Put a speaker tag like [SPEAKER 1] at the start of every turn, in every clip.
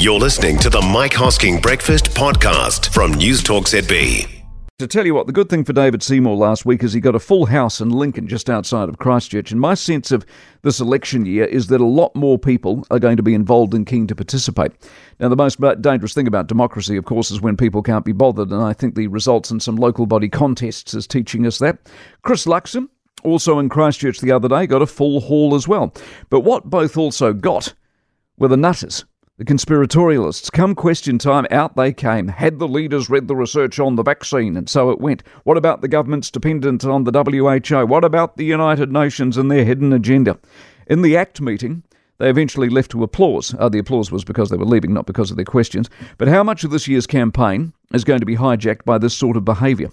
[SPEAKER 1] You're listening to the Mike Hosking Breakfast Podcast from News Talk ZB.
[SPEAKER 2] To tell you what, the good thing for David Seymour last week is he got a full house in Lincoln just outside of Christchurch. And my sense of this election year is that a lot more people are going to be involved and keen to participate. Now, the most dangerous thing about democracy, of course, is when people can't be bothered. And I think the results in some local body contests is teaching us that. Chris Luxon, also in Christchurch the other day, got a full hall as well. But what both also got were the nutters. The conspiratorialists, come question time, out they came. Had the leaders read the research on the vaccine? And so it went. What about the governments dependent on the WHO? What about the United Nations and their hidden agenda? In the ACT meeting, they eventually left to applause. Uh, the applause was because they were leaving, not because of their questions. But how much of this year's campaign is going to be hijacked by this sort of behaviour?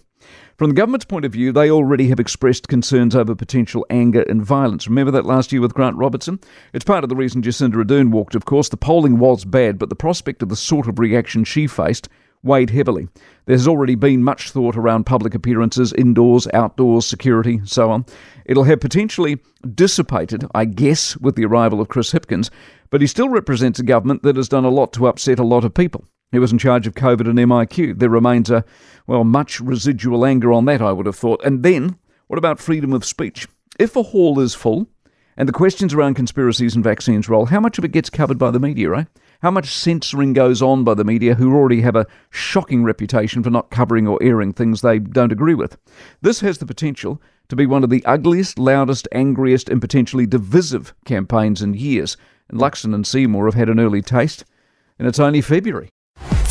[SPEAKER 2] From the government's point of view, they already have expressed concerns over potential anger and violence. Remember that last year with Grant Robertson? It's part of the reason Jacinda Ardern walked, of course. The polling was bad, but the prospect of the sort of reaction she faced weighed heavily. There's already been much thought around public appearances, indoors, outdoors, security, so on. It'll have potentially dissipated, I guess, with the arrival of Chris Hipkins, but he still represents a government that has done a lot to upset a lot of people. He was in charge of COVID and MIQ. There remains a, well, much residual anger on that, I would have thought. And then, what about freedom of speech? If a hall is full, and the questions around conspiracies and vaccines roll, how much of it gets covered by the media, right? How much censoring goes on by the media who already have a shocking reputation for not covering or airing things they don't agree with? This has the potential to be one of the ugliest, loudest, angriest, and potentially divisive campaigns in years. And Luxon and Seymour have had an early taste, and it's only February.